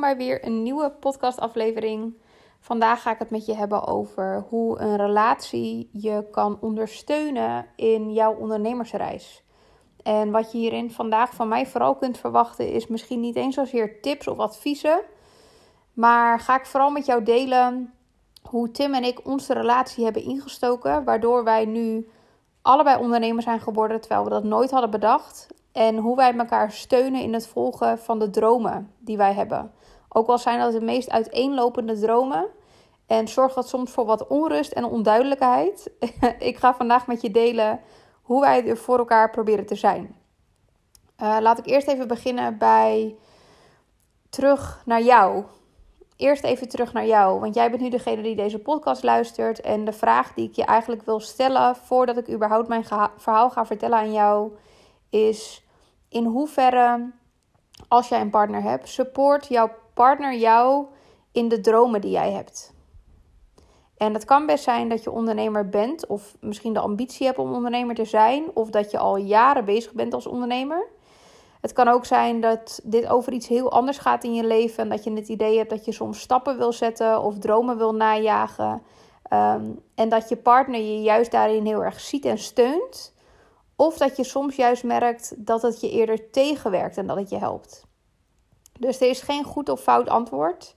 Bij weer een nieuwe podcastaflevering. Vandaag ga ik het met je hebben over hoe een relatie je kan ondersteunen in jouw ondernemersreis. En wat je hierin vandaag van mij vooral kunt verwachten is misschien niet eens zozeer tips of adviezen, maar ga ik vooral met jou delen hoe Tim en ik onze relatie hebben ingestoken, waardoor wij nu allebei ondernemer zijn geworden terwijl we dat nooit hadden bedacht. En hoe wij elkaar steunen in het volgen van de dromen die wij hebben. Ook al zijn dat de meest uiteenlopende dromen. En zorgt dat soms voor wat onrust en onduidelijkheid. ik ga vandaag met je delen hoe wij er voor elkaar proberen te zijn. Uh, laat ik eerst even beginnen bij terug naar jou. Eerst even terug naar jou, want jij bent nu degene die deze podcast luistert. En de vraag die ik je eigenlijk wil stellen voordat ik überhaupt mijn verhaal ga vertellen aan jou, is in hoeverre, als jij een partner hebt, support jouw partner jou in de dromen die jij hebt. En het kan best zijn dat je ondernemer bent, of misschien de ambitie hebt om ondernemer te zijn, of dat je al jaren bezig bent als ondernemer. Het kan ook zijn dat dit over iets heel anders gaat in je leven en dat je het idee hebt dat je soms stappen wil zetten of dromen wil najagen. Um, en dat je partner je juist daarin heel erg ziet en steunt. Of dat je soms juist merkt dat het je eerder tegenwerkt en dat het je helpt. Dus er is geen goed of fout antwoord.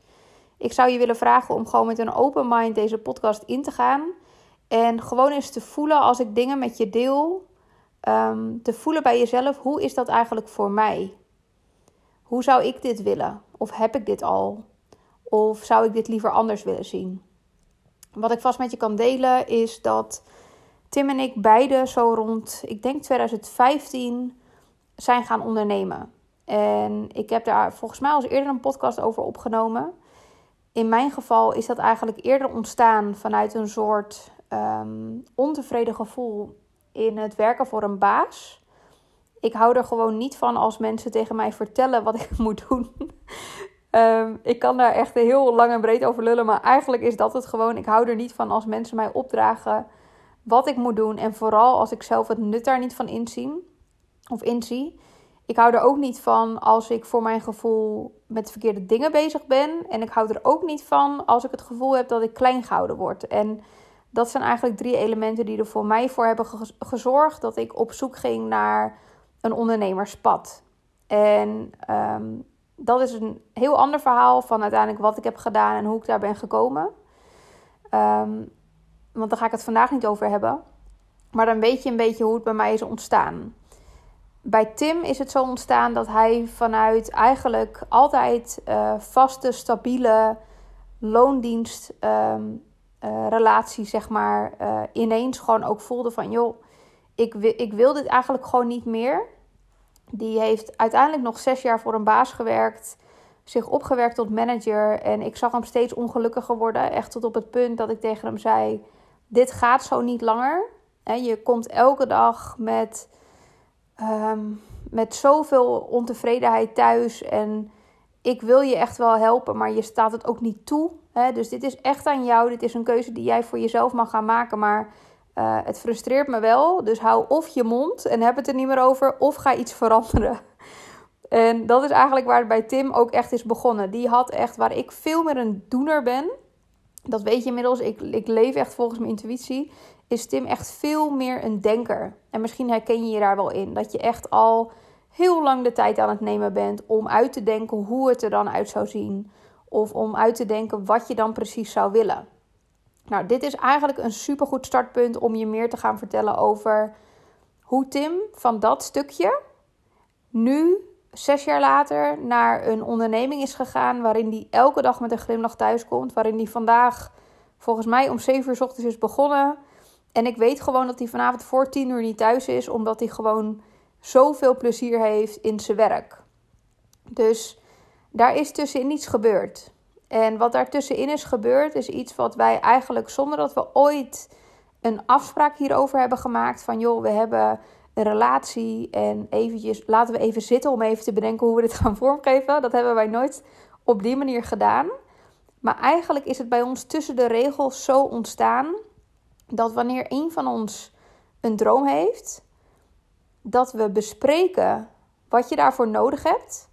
Ik zou je willen vragen om gewoon met een open mind deze podcast in te gaan. En gewoon eens te voelen als ik dingen met je deel. Um, te voelen bij jezelf, hoe is dat eigenlijk voor mij? Hoe zou ik dit willen? Of heb ik dit al? Of zou ik dit liever anders willen zien? Wat ik vast met je kan delen is dat Tim en ik beide zo rond, ik denk 2015, zijn gaan ondernemen. En ik heb daar volgens mij al eerder een podcast over opgenomen. In mijn geval is dat eigenlijk eerder ontstaan vanuit een soort um, ontevreden gevoel in het werken voor een baas. Ik hou er gewoon niet van als mensen tegen mij vertellen wat ik moet doen. um, ik kan daar echt heel lang en breed over lullen, maar eigenlijk is dat het gewoon. Ik hou er niet van als mensen mij opdragen wat ik moet doen. En vooral als ik zelf het nut daar niet van inzien of inzie. Ik hou er ook niet van als ik voor mijn gevoel met verkeerde dingen bezig ben. En ik hou er ook niet van als ik het gevoel heb dat ik klein gehouden word. En dat zijn eigenlijk drie elementen die er voor mij voor hebben gezorgd dat ik op zoek ging naar een ondernemerspad. En um, dat is een heel ander verhaal van uiteindelijk wat ik heb gedaan en hoe ik daar ben gekomen. Um, want daar ga ik het vandaag niet over hebben. Maar dan weet je een beetje hoe het bij mij is ontstaan. Bij Tim is het zo ontstaan dat hij vanuit eigenlijk altijd uh, vaste, stabiele loondienst um, uh, relatie, zeg maar, uh, ineens gewoon ook voelde van, joh, ik, ik wil dit eigenlijk gewoon niet meer. Die heeft uiteindelijk nog zes jaar voor een baas gewerkt, zich opgewerkt tot manager en ik zag hem steeds ongelukkiger worden. Echt tot op het punt dat ik tegen hem zei, dit gaat zo niet langer. En je komt elke dag met, um, met zoveel ontevredenheid thuis. En ik wil je echt wel helpen, maar je staat het ook niet toe. Hè? Dus dit is echt aan jou. Dit is een keuze die jij voor jezelf mag gaan maken. Maar uh, het frustreert me wel. Dus hou of je mond en heb het er niet meer over, of ga iets veranderen. En dat is eigenlijk waar het bij Tim ook echt is begonnen. Die had echt, waar ik veel meer een doener ben, dat weet je inmiddels, ik, ik leef echt volgens mijn intuïtie, is Tim echt veel meer een denker. En misschien herken je je daar wel in. Dat je echt al heel lang de tijd aan het nemen bent om uit te denken hoe het er dan uit zou zien. Of om uit te denken wat je dan precies zou willen. Nou, dit is eigenlijk een supergoed startpunt om je meer te gaan vertellen over hoe Tim van dat stukje nu zes jaar later naar een onderneming is gegaan waarin hij elke dag met een glimlach thuis komt. Waarin hij vandaag volgens mij om 7 uur s ochtends is begonnen. En ik weet gewoon dat hij vanavond voor 10 uur niet thuis is, omdat hij gewoon zoveel plezier heeft in zijn werk. Dus daar is tussenin iets gebeurd. En wat daar tussenin is gebeurd, is iets wat wij eigenlijk zonder dat we ooit een afspraak hierover hebben gemaakt. Van joh, we hebben relatie en eventjes, laten we even zitten om even te bedenken hoe we dit gaan vormgeven. Dat hebben wij nooit op die manier gedaan. Maar eigenlijk is het bij ons tussen de regels zo ontstaan dat wanneer een van ons een droom heeft, dat we bespreken wat je daarvoor nodig hebt.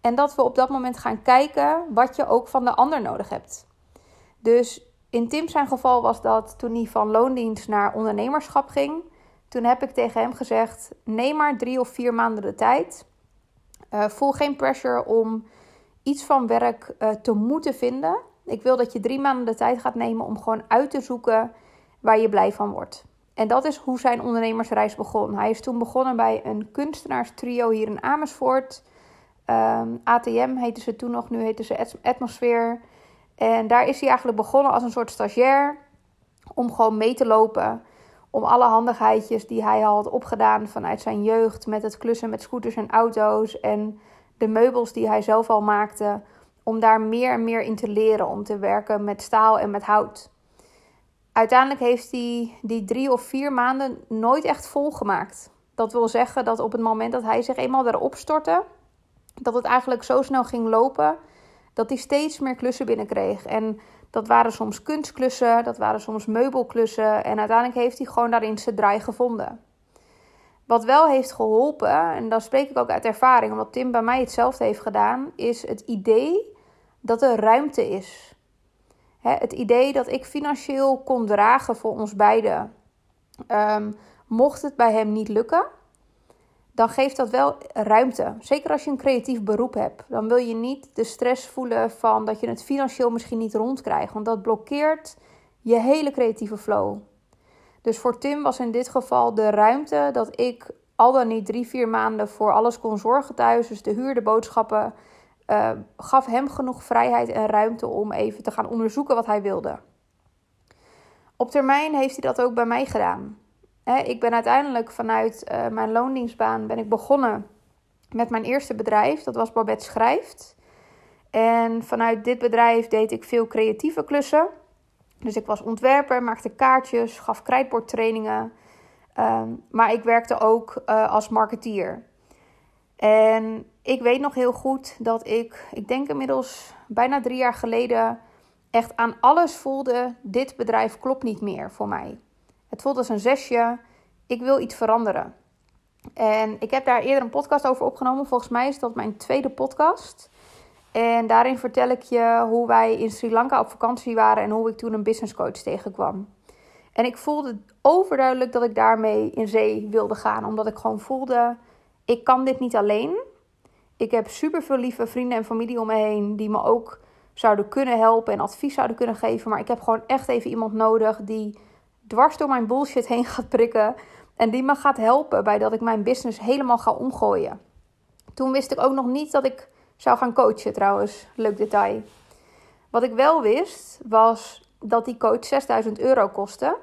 En dat we op dat moment gaan kijken wat je ook van de ander nodig hebt. Dus in Tim zijn geval was dat toen hij van loondienst naar ondernemerschap ging. Toen heb ik tegen hem gezegd: neem maar drie of vier maanden de tijd. Uh, voel geen pressure om iets van werk uh, te moeten vinden. Ik wil dat je drie maanden de tijd gaat nemen om gewoon uit te zoeken waar je blij van wordt. En dat is hoe zijn ondernemersreis begon. Hij is toen begonnen bij een kunstenaarstrio hier in Amersfoort. Um, ehm, ATM heette ze toen nog, nu heette ze Atmosfeer. En daar is hij eigenlijk begonnen als een soort stagiair. Om gewoon mee te lopen. Om alle handigheidjes die hij had opgedaan vanuit zijn jeugd. Met het klussen met scooters en auto's. En de meubels die hij zelf al maakte. Om daar meer en meer in te leren. Om te werken met staal en met hout. Uiteindelijk heeft hij die drie of vier maanden nooit echt volgemaakt. Dat wil zeggen dat op het moment dat hij zich eenmaal erop stortte, dat het eigenlijk zo snel ging lopen dat hij steeds meer klussen binnenkreeg. En dat waren soms kunstklussen, dat waren soms meubelklussen. En uiteindelijk heeft hij gewoon daarin zijn draai gevonden. Wat wel heeft geholpen, en daar spreek ik ook uit ervaring, omdat Tim bij mij hetzelfde heeft gedaan, is het idee dat er ruimte is. het idee dat ik financieel kon dragen voor ons beiden. Um, mocht het bij hem niet lukken, dan geeft dat wel ruimte. Zeker als je een creatief beroep hebt. Dan wil je niet de stress voelen van dat je het financieel misschien niet rondkrijgt. Want dat blokkeert je hele creatieve flow. Dus voor Tim was in dit geval de ruimte dat ik al dan niet drie, vier maanden voor alles kon zorgen thuis. Dus de huur, de boodschappen. Uh, gaf hem genoeg vrijheid en ruimte om even te gaan onderzoeken wat hij wilde. Op termijn heeft hij dat ook bij mij gedaan ik ben uiteindelijk vanuit uh, mijn loondienstbaan ben ik begonnen met mijn eerste bedrijf. Dat was Babette Schrijft. En vanuit dit bedrijf deed ik veel creatieve klussen. Dus ik was ontwerper, maakte kaartjes, gaf krijtbordtrainingen. Um, maar ik werkte ook uh, als marketeer. En ik weet nog heel goed dat ik, ik denk inmiddels bijna drie jaar geleden, echt aan alles voelde: dit bedrijf klopt niet meer voor mij. Het voelt als een zesje. Ik wil iets veranderen. En ik heb daar eerder een podcast over opgenomen. Volgens mij is dat mijn tweede podcast. En daarin vertel ik je hoe wij in Sri Lanka op vakantie waren en hoe ik toen een business coach tegenkwam. En ik voelde overduidelijk dat ik daarmee in zee wilde gaan, omdat ik gewoon voelde: ik kan dit niet alleen. Ik heb super veel lieve vrienden en familie om me heen die me ook zouden kunnen helpen en advies zouden kunnen geven. Maar ik heb gewoon echt even iemand nodig die dwars door mijn bullshit heen gaat prikken. En die me gaat helpen bij dat ik mijn business helemaal ga omgooien. Toen wist ik ook nog niet dat ik zou gaan coachen trouwens. Leuk detail. Wat ik wel wist was dat die coach 6000 euro kostte.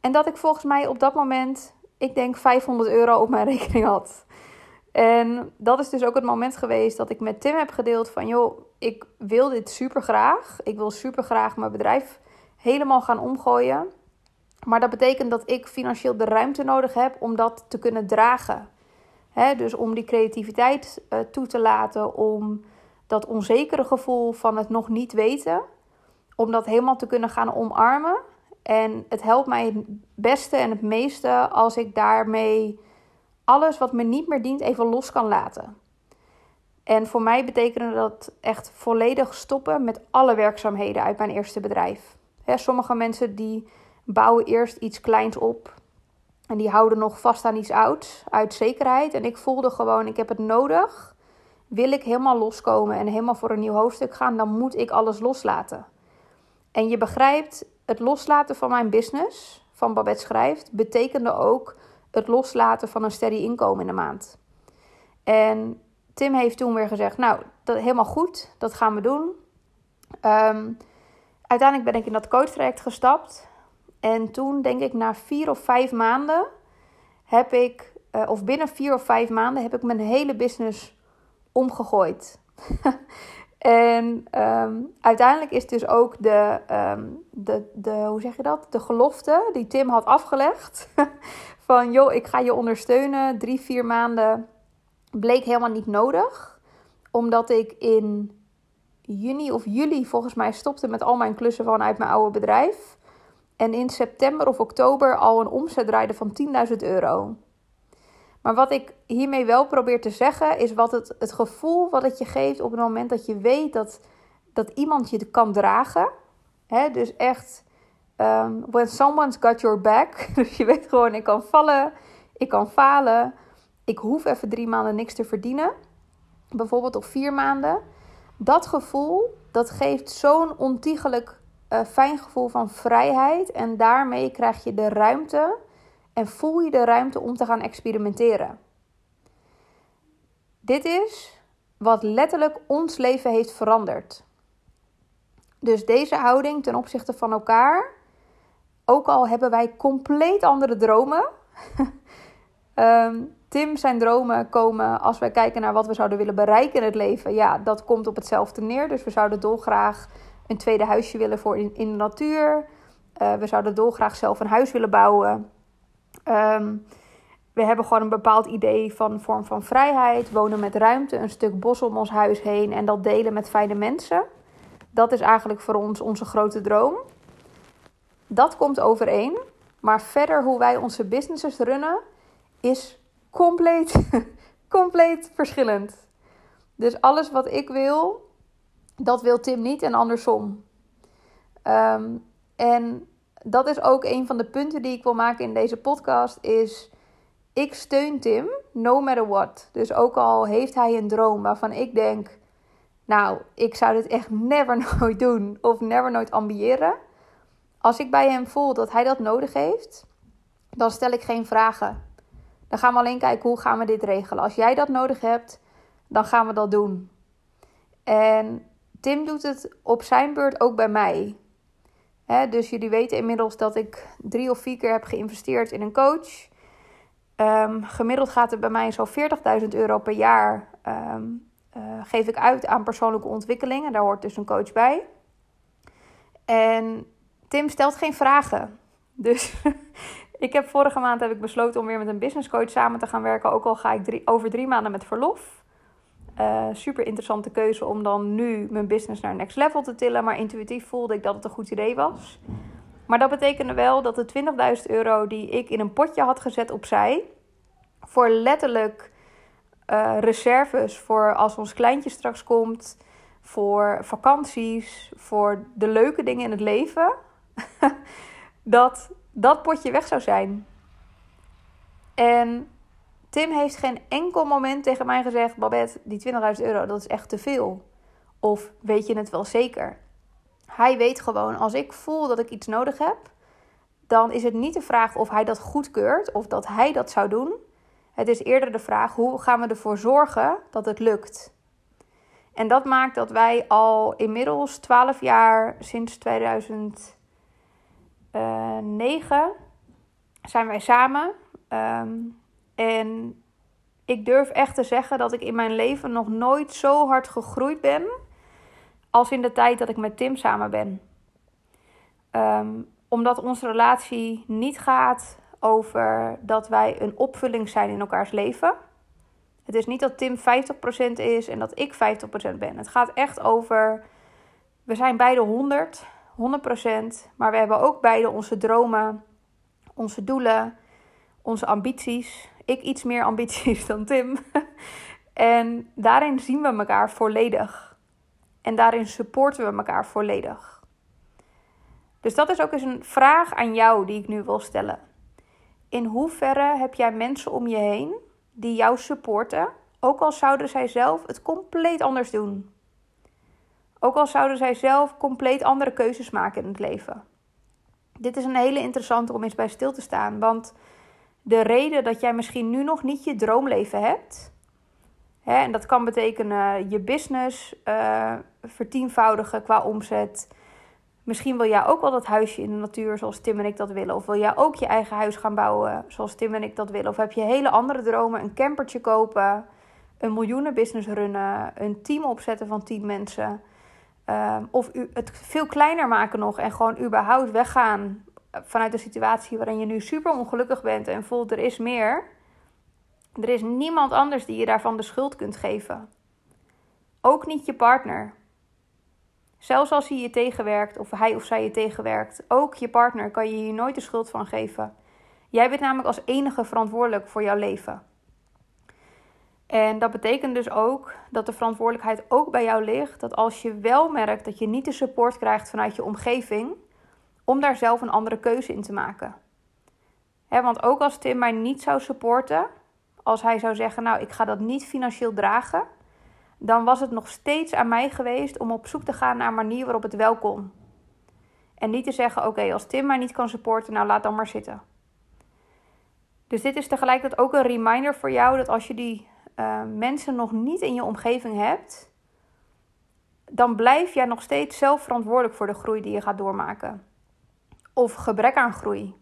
En dat ik volgens mij op dat moment, ik denk 500 euro op mijn rekening had. En dat is dus ook het moment geweest dat ik met Tim heb gedeeld van... joh, ik wil dit super graag. Ik wil super graag mijn bedrijf helemaal gaan omgooien. Maar dat betekent dat ik financieel de ruimte nodig heb om dat te kunnen dragen. dus om die creativiteit uh, toe te laten, om dat onzekere gevoel van het nog niet weten, om dat helemaal te kunnen gaan omarmen. En het helpt mij het beste en het meeste als ik daarmee alles wat me niet meer dient even los kan laten. En voor mij betekende dat echt volledig stoppen met alle werkzaamheden uit mijn eerste bedrijf. sommige mensen die bouwen eerst iets kleins op. En die houden nog vast aan iets ouds, uit zekerheid. En ik voelde gewoon, ik heb het nodig. Wil ik helemaal loskomen en helemaal voor een nieuw hoofdstuk gaan, dan moet ik alles loslaten. En je begrijpt, het loslaten van mijn business, van Babette Schrijft, betekende ook het loslaten van een steady inkomen in de maand. En Tim heeft toen weer gezegd, nou, dat helemaal goed, dat gaan we doen. Um, uiteindelijk ben ik in dat coach gestapt. En toen denk ik na vier of vijf maanden heb ik, uh, of binnen vier of vijf maanden heb ik mijn hele business omgegooid. en um, uiteindelijk is dus ook de, um, de, de, hoe zeg je dat? De gelofte die Tim had afgelegd. van joh, ik ga je ondersteunen. Drie, vier maanden bleek helemaal niet nodig. Omdat ik in juni of juli volgens mij stopte met al mijn klussen vanuit mijn oude bedrijf en in september of oktober al een omzet draaide van 10.000 euro. Maar wat ik hiermee wel probeer te zeggen, is wat het, het gevoel wat het je geeft op het moment dat je weet dat, dat iemand je kan dragen. Hè? Dus echt, um, when someone's got your back. Dus je weet gewoon, ik kan vallen, ik kan falen. Ik hoef even drie maanden niks te verdienen. Bijvoorbeeld of vier maanden. Dat gevoel, dat geeft zo'n ontiegelijk uh, fijn gevoel van vrijheid. En daarmee krijg je de ruimte en voel je de ruimte om te gaan experimenteren. Dit is wat letterlijk ons leven heeft veranderd. Dus deze houding ten opzichte van elkaar, ook al hebben wij compleet andere dromen. um, Tim, zijn dromen komen als wij kijken naar wat we zouden willen bereiken in het leven. Ja, dat komt op hetzelfde neer. Dus we zouden dolgraag een tweede huisje willen voor in, in de natuur. Uh, we zouden dolgraag zelf een huis willen bouwen. Um, we hebben gewoon een bepaald idee van vorm van vrijheid. Wonen met ruimte, een stuk bos om ons huis heen en dat delen met fijne mensen. Dat is eigenlijk voor ons onze grote droom. Dat komt overeen. Maar verder hoe wij onze businesses runnen is compleet, compleet verschillend. Dus alles wat ik wil, dat wil Tim niet en andersom. Um, en dat is ook een van de punten die ik wil maken in deze podcast. Is ik steun Tim, no matter what. Dus ook al heeft hij een droom waarvan ik denk... Nou, ik zou dit echt never nooit doen. Of never nooit ambiëren. Als ik bij hem voel dat hij dat nodig heeft... Dan stel ik geen vragen. Dan gaan we alleen kijken hoe gaan we dit regelen. Als jij dat nodig hebt, dan gaan we dat doen. En Tim doet het op zijn beurt ook bij mij dus jullie weten inmiddels dat ik drie of vier keer heb geïnvesteerd in een coach. Um, gemiddeld gaat het bij mij zo'n 40.000 euro per jaar. Um, uh, geef ik uit aan persoonlijke ontwikkeling. En daar hoort dus een coach bij. En Tim stelt geen vragen. Dus ik heb vorige maand heb ik besloten om weer met een business coach samen te gaan werken. Ook al ga ik over drie maanden met verlof. Uh, super interessante keuze om dan nu mijn business naar next level te tillen. Maar intuïtief voelde ik dat het een goed idee was. Maar dat betekende wel dat de 20.000 euro die ik in een potje had gezet opzij. Voor letterlijk uh, reserves voor als ons kleintje straks komt. Voor vakanties. Voor de leuke dingen in het leven. dat dat potje weg zou zijn. En Tim heeft geen enkel moment tegen mij gezegd: Babette, die 20.000 euro, dat is echt te veel. Of weet je het wel zeker? Hij weet gewoon, als ik voel dat ik iets nodig heb, dan is het niet de vraag of hij dat goedkeurt of dat hij dat zou doen. Het is eerder de vraag: hoe gaan we ervoor zorgen dat het lukt? En dat maakt dat wij al inmiddels 12 jaar, sinds 2009, zijn wij samen. Um, en ik durf echt te zeggen dat ik in mijn leven nog nooit zo hard gegroeid ben als in de tijd dat ik met Tim samen ben. Ehm, omdat onze relatie niet gaat over dat wij een opvulling zijn in elkaars leven. Het is niet dat Tim 50% is en dat ik 50% ben. Het gaat echt over, we zijn beide 100, 100%, maar we hebben ook beide onze dromen, onze doelen, onze ambities ik iets meer ambities dan Tim. en daarin zien we elkaar volledig. En daarin supporten we elkaar volledig. Dus dat is ook eens een vraag aan jou die ik nu wil stellen. In hoeverre heb jij mensen om je heen die jou supporten, ook al zouden zij zelf het compleet anders doen? Ook al zouden zij zelf compleet andere keuzes maken in het leven. Dit is een hele interessante om eens bij stil te staan, want de reden dat jij misschien nu nog niet je droomleven hebt. Hè, en dat kan betekenen je business uh, vertienvoudigen qua omzet. Misschien wil jij ook wel dat huisje in de natuur zoals Tim en ik dat willen. Of wil jij ook je eigen huis gaan bouwen zoals Tim en ik dat willen. Of heb je hele andere dromen, een campertje kopen, een miljoenenbusiness runnen, een team opzetten van 10 mensen. Uh, of het veel kleiner maken nog en gewoon überhaupt weggaan vanuit de situatie waarin je nu super ongelukkig bent en voelt er is meer, er is niemand anders die je daarvan de schuld kunt geven. Ook niet je partner. Zelfs als hij je tegenwerkt of hij of zij je tegenwerkt, ook je partner kan je hier nooit de schuld van geven. Jij bent namelijk als enige verantwoordelijk voor jouw leven. En dat betekent dus ook dat de verantwoordelijkheid ook bij jou ligt. Dat als je wel merkt dat je niet de support krijgt vanuit je omgeving, om daar zelf een andere keuze in te maken. want ook als Tim mij niet zou supporten, als hij zou zeggen: Nou, ik ga dat niet financieel dragen, dan was het nog steeds aan mij geweest om op zoek te gaan naar een manier waarop het wel kon. En niet te zeggen: Oké, als Tim mij niet kan supporten, nou laat dan maar zitten. Dus dit is tegelijkertijd ook een reminder voor jou dat als je die uh, mensen nog niet in je omgeving hebt, dan blijf jij nog steeds zelf verantwoordelijk voor de groei die je gaat doormaken. Of gebrek aan groei.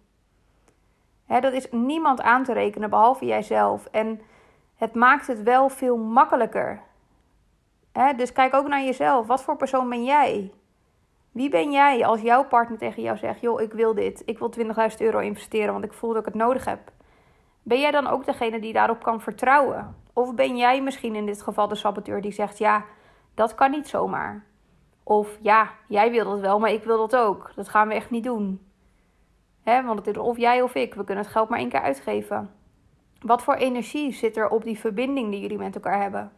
dat is niemand aan te rekenen behalve jijzelf. En het maakt het wel veel makkelijker. dus kijk ook naar jezelf. Wat voor persoon ben jij? Wie ben jij als jouw partner tegen jou zegt: Joh, ik wil dit. Ik wil 20.000 euro investeren, want ik voel dat ik het nodig heb. Ben jij dan ook degene die daarop kan vertrouwen? Of ben jij misschien in dit geval de saboteur die zegt: Ja, dat kan niet zomaar. Of ja, jij wil dat wel, maar ik wil dat ook. Dat gaan we echt niet doen. Want het is of jij of ik. We kunnen het geld maar één keer uitgeven. Wat voor energie zit er op die verbinding die jullie met elkaar hebben?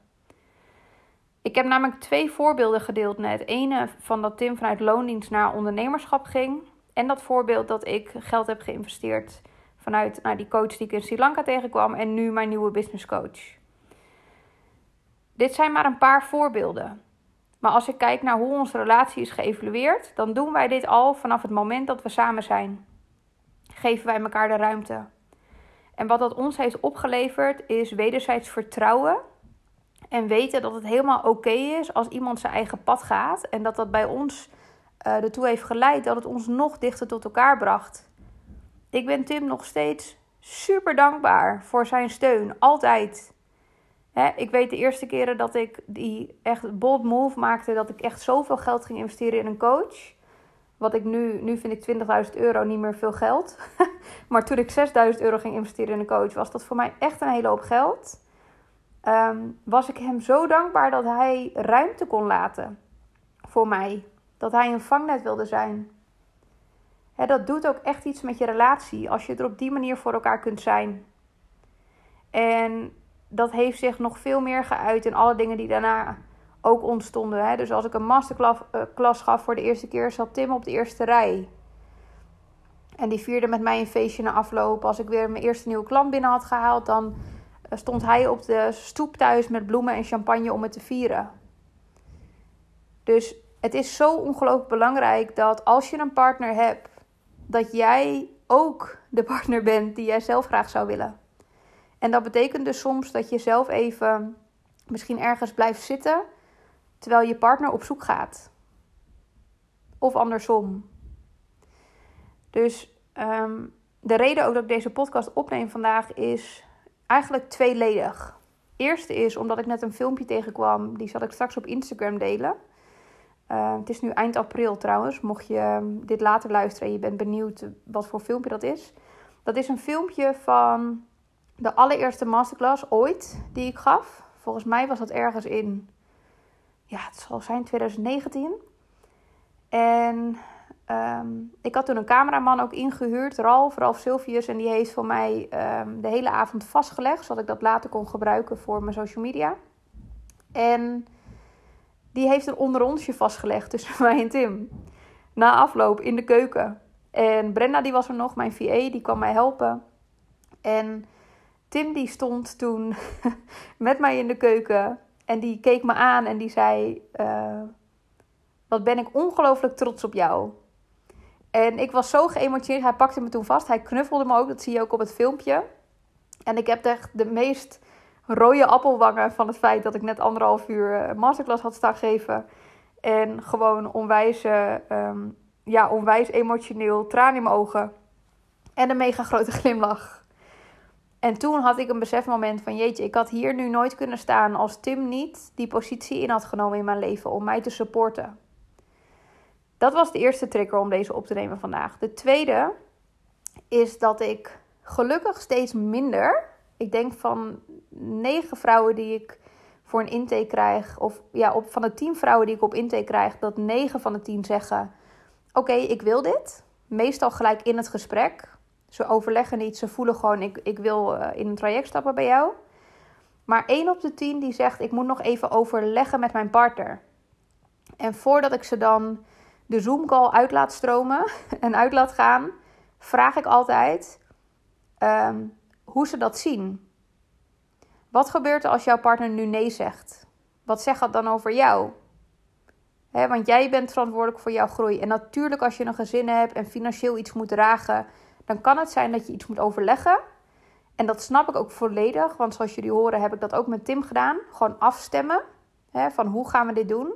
Ik heb namelijk twee voorbeelden gedeeld net. Ene van dat Tim vanuit loondienst naar ondernemerschap ging. En dat voorbeeld dat ik geld heb geïnvesteerd vanuit nou, die coach die ik in Sri Lanka tegenkwam. En nu mijn nieuwe business coach. Dit zijn maar een paar voorbeelden. Maar als ik kijk naar hoe onze relatie is geëvalueerd, dan doen wij dit al vanaf het moment dat we samen zijn. Geven wij elkaar de ruimte. En wat dat ons heeft opgeleverd is wederzijds vertrouwen. En weten dat het helemaal oké is als iemand zijn eigen pad gaat. En dat dat bij ons uh, ertoe heeft geleid dat het ons nog dichter tot elkaar bracht. Ik ben Tim nog steeds super dankbaar voor zijn steun. Altijd. Hè, ik weet de eerste keren dat ik die echt bold move maakte, dat ik echt zoveel geld ging investeren in een coach. Wat ik nu, nu vind ik 20.000 euro niet meer veel geld. maar toen ik 6.000 euro ging investeren in een coach, was dat voor mij echt een hele hoop geld. Ehm, was ik hem zo dankbaar dat hij ruimte kon laten voor mij. Dat hij een vangnet wilde zijn. Dat doet ook echt iets met je relatie als je er op die manier voor elkaar kunt zijn. En dat heeft zich nog veel meer geuit in alle dingen die daarna ook ontstonden. Hè? Dus als ik een masterclass uh, gaf voor de eerste keer, zat Tim op de eerste rij. En die vierde met mij een feestje na afloop. Als ik weer mijn eerste nieuwe klant binnen had gehaald, dan eh, stond hij op de stoep thuis met bloemen en champagne om het te vieren. Dus het is zo ongelooflijk belangrijk dat als je een partner hebt, dat jij ook de partner bent die jij zelf graag zou willen. En dat betekent dus soms dat je zelf even misschien ergens blijft zitten terwijl je partner op zoek gaat. Of andersom. Dus ehm, de reden ook dat ik deze podcast opneem vandaag is eigenlijk tweeledig. Eerste is omdat ik net een filmpje tegenkwam, die zal ik straks op Instagram delen. Uh, het is nu eind april trouwens, mocht je ehm, dit later luisteren en je bent benieuwd wat voor filmpje dat is. Dat is een filmpje van de allereerste masterclass ooit die ik gaf. Volgens mij was dat ergens in, ja, het zal zijn 2019. En ehm, ik had toen een cameraman ook ingehuurd, Ralf, Ralf Silvius. En die heeft voor mij ehm, de hele avond vastgelegd, zodat ik dat later kon gebruiken voor mijn social media. En die heeft een onderonsje vastgelegd tussen mij en Tim. Na afloop in de keuken. En Brenda die was er nog, mijn VA, die kwam mij helpen. En Tim die stond toen met mij in de keuken en die keek me aan en die zei: uh, Wat ben ik ongelooflijk trots op jou. En ik was zo geëmotioneerd. Hij pakte me toen vast. Hij knuffelde me ook. Dat zie je ook op het filmpje. En ik heb echt de meest rode appelwangen van het feit dat ik net anderhalf uur eh, masterclass had staan geven. En gewoon onwijs, um, ja, onwijs emotioneel, traan in mijn ogen. En een mega grote glimlach. En toen had ik een besefmoment van jeetje, ik had hier nu nooit kunnen staan als Tim niet die positie in had genomen in mijn leven om mij te supporten. Dat was de eerste trigger om deze op te nemen vandaag. De tweede is dat ik gelukkig steeds minder, ik denk van negen vrouwen die ik voor een intake krijg, of ja, op, van de tien vrouwen die ik op intake krijg, dat negen van de tien zeggen: Oké, ik wil dit. Meestal gelijk in het gesprek. Ze overleggen niet, ze voelen gewoon: ik, ik wil eh, in een traject stappen bij jou. Maar 1 op de 10 die zegt: Ik moet nog even overleggen met mijn partner. En voordat ik ze dan de Zoom-call uit laat stromen en uit laat gaan, vraag ik altijd ehm, hoe ze dat zien. Wat gebeurt er als jouw partner nu nee zegt? Wat zegt dat dan over jou? want jij bent verantwoordelijk voor jouw groei. En natuurlijk, als je een gezin hebt en financieel iets moet dragen, dan kan het zijn dat je iets moet overleggen. En dat snap ik ook volledig, want zoals jullie horen heb ik dat ook met Tim gedaan. Gewoon afstemmen van hoe gaan we dit doen.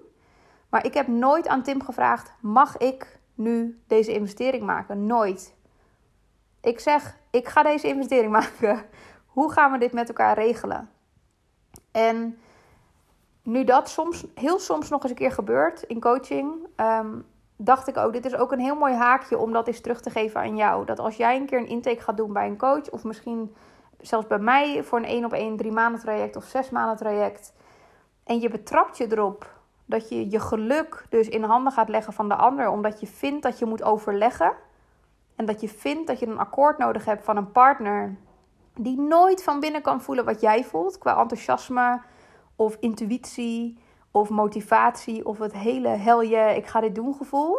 Maar ik heb nooit aan Tim gevraagd: mag ik nu deze investering maken? Nooit. Ik zeg: ik ga deze investering maken. Hoe gaan we dit met elkaar regelen? En nu dat soms, heel soms nog eens een keer gebeurt in coaching, ehm, dacht ik ook: dit is ook een heel mooi haakje om dat eens terug te geven aan jou. Dat als jij een keer een intake gaat doen bij een coach, of misschien zelfs bij mij voor een 1 op 1 drie maanden traject of zes maanden traject, en je betrapt je erop dat je je geluk dus in handen gaat leggen van de ander, omdat je vindt dat je moet overleggen. En dat je vindt dat je een akkoord nodig hebt van een partner die nooit van binnen kan voelen wat jij voelt, qua enthousiasme of intuïtie of motivatie of het hele hel je, ik ga dit doen gevoel.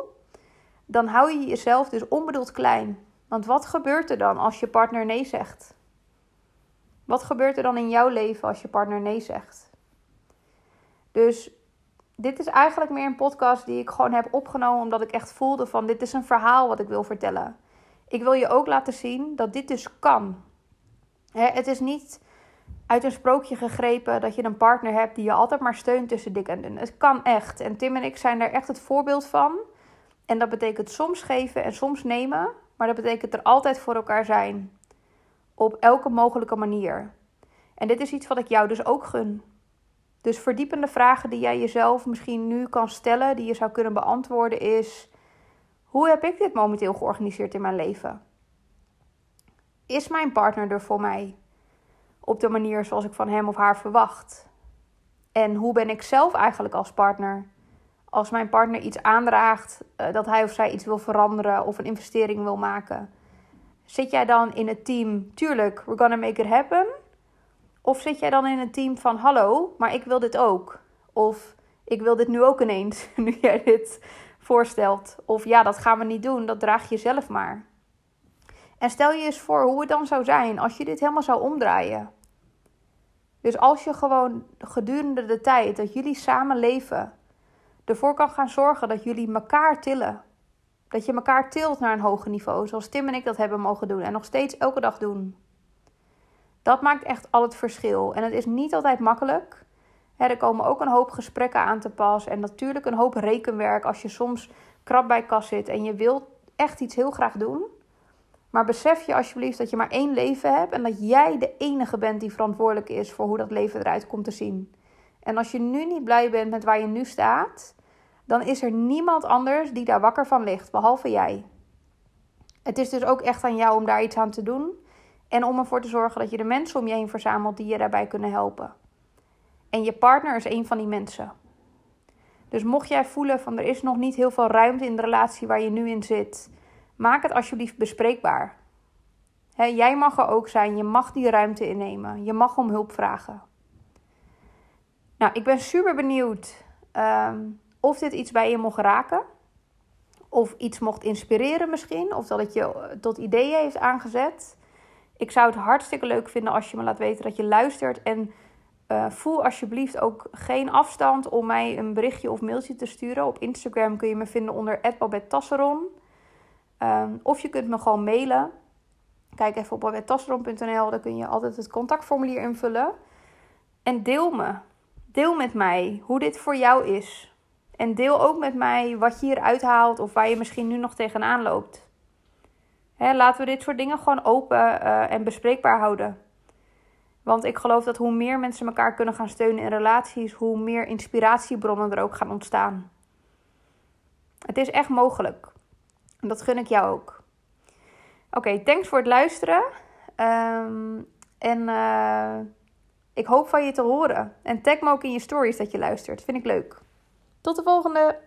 Dan hou je jezelf dus onbedoeld klein. Want wat gebeurt er dan als je partner nee zegt? Wat gebeurt er dan in jouw leven als je partner nee zegt? Dus dit is eigenlijk meer een podcast die ik gewoon heb opgenomen omdat ik echt voelde van dit is een verhaal wat ik wil vertellen. Ik wil je ook laten zien dat dit dus kan. het is niet uit een sprookje gegrepen dat je een partner hebt die je altijd maar steunt tussen dik en dun. Het kan echt. En Tim en ik zijn daar echt het voorbeeld van. En dat betekent soms geven en soms nemen. Maar dat betekent er altijd voor elkaar zijn. Op elke mogelijke manier. En dit is iets wat ik jou dus ook gun. Dus verdiepende vragen die jij jezelf misschien nu kan stellen, die je zou kunnen beantwoorden, is: hoe heb ik dit momenteel georganiseerd in mijn leven? Is mijn partner er voor mij op de manier zoals ik van hem of haar verwacht? En hoe ben ik zelf eigenlijk als partner? Als mijn partner iets aandraagt, eh, dat hij of zij iets wil veranderen of een investering wil maken, zit jij dan in het team? Tuurlijk, we're gonna make it happen. Of zit jij dan in een team van: hallo, maar ik wil dit ook? Of ik wil dit nu ook ineens, nu jij dit voorstelt. Of ja, dat gaan we niet doen, dat draag je zelf maar. En stel je eens voor hoe het dan zou zijn als je dit helemaal zou omdraaien. Dus als je gewoon gedurende de tijd dat jullie samen leven, ervoor kan gaan zorgen dat jullie elkaar tillen. Dat je elkaar tilt naar een hoger niveau, zoals Tim en ik dat hebben mogen doen en nog steeds elke dag doen. Dat maakt echt al het verschil. En het is niet altijd makkelijk. er komen ook een hoop gesprekken aan te pas. En natuurlijk een hoop rekenwerk als je soms krap bij kas zit en je wilt echt iets heel graag doen. Maar besef je alsjeblieft dat je maar één leven hebt en dat jij de enige bent die verantwoordelijk is voor hoe dat leven eruit komt te zien. En als je nu niet blij bent met waar je nu staat, dan is er niemand anders die daar wakker van ligt, behalve jij. Het is dus ook echt aan jou om daar iets aan te doen. En om ervoor te zorgen dat je de mensen om je heen verzamelt die je daarbij kunnen helpen. En je partner is een van die mensen. Dus mocht jij voelen van er is nog niet heel veel ruimte in de relatie waar je nu in zit, maak het alsjeblieft bespreekbaar. jij mag er ook zijn, je mag die ruimte innemen, je mag om hulp vragen. Nou, ik ben super benieuwd ehm, of dit iets bij je mocht raken. Of iets mocht inspireren misschien. Of dat het je tot ideeën heeft aangezet. Ik zou het hartstikke leuk vinden als je me laat weten dat je luistert. En uh, voel alsjeblieft ook geen afstand om mij een berichtje of mailtje te sturen. Op Instagram kun je me vinden onder @babettasseron. Um, of je kunt me gewoon mailen. Kijk even op babettasseron.nl, daar kun je altijd het contactformulier invullen. En deel me. Deel met mij hoe dit voor jou is. En deel ook met mij wat je hier uithaalt of waar je misschien nu nog tegenaan loopt laten we dit soort dingen gewoon open uh, en bespreekbaar houden. Want ik geloof dat hoe meer mensen elkaar kunnen gaan steunen in relaties, hoe meer inspiratiebronnen er ook gaan ontstaan. Het is echt mogelijk. En dat gun ik jou ook. Oké, thanks voor het luisteren. Um, en uh, ik hoop van je te horen. En tag me ook in je stories dat je luistert. Vind ik leuk. Tot de volgende!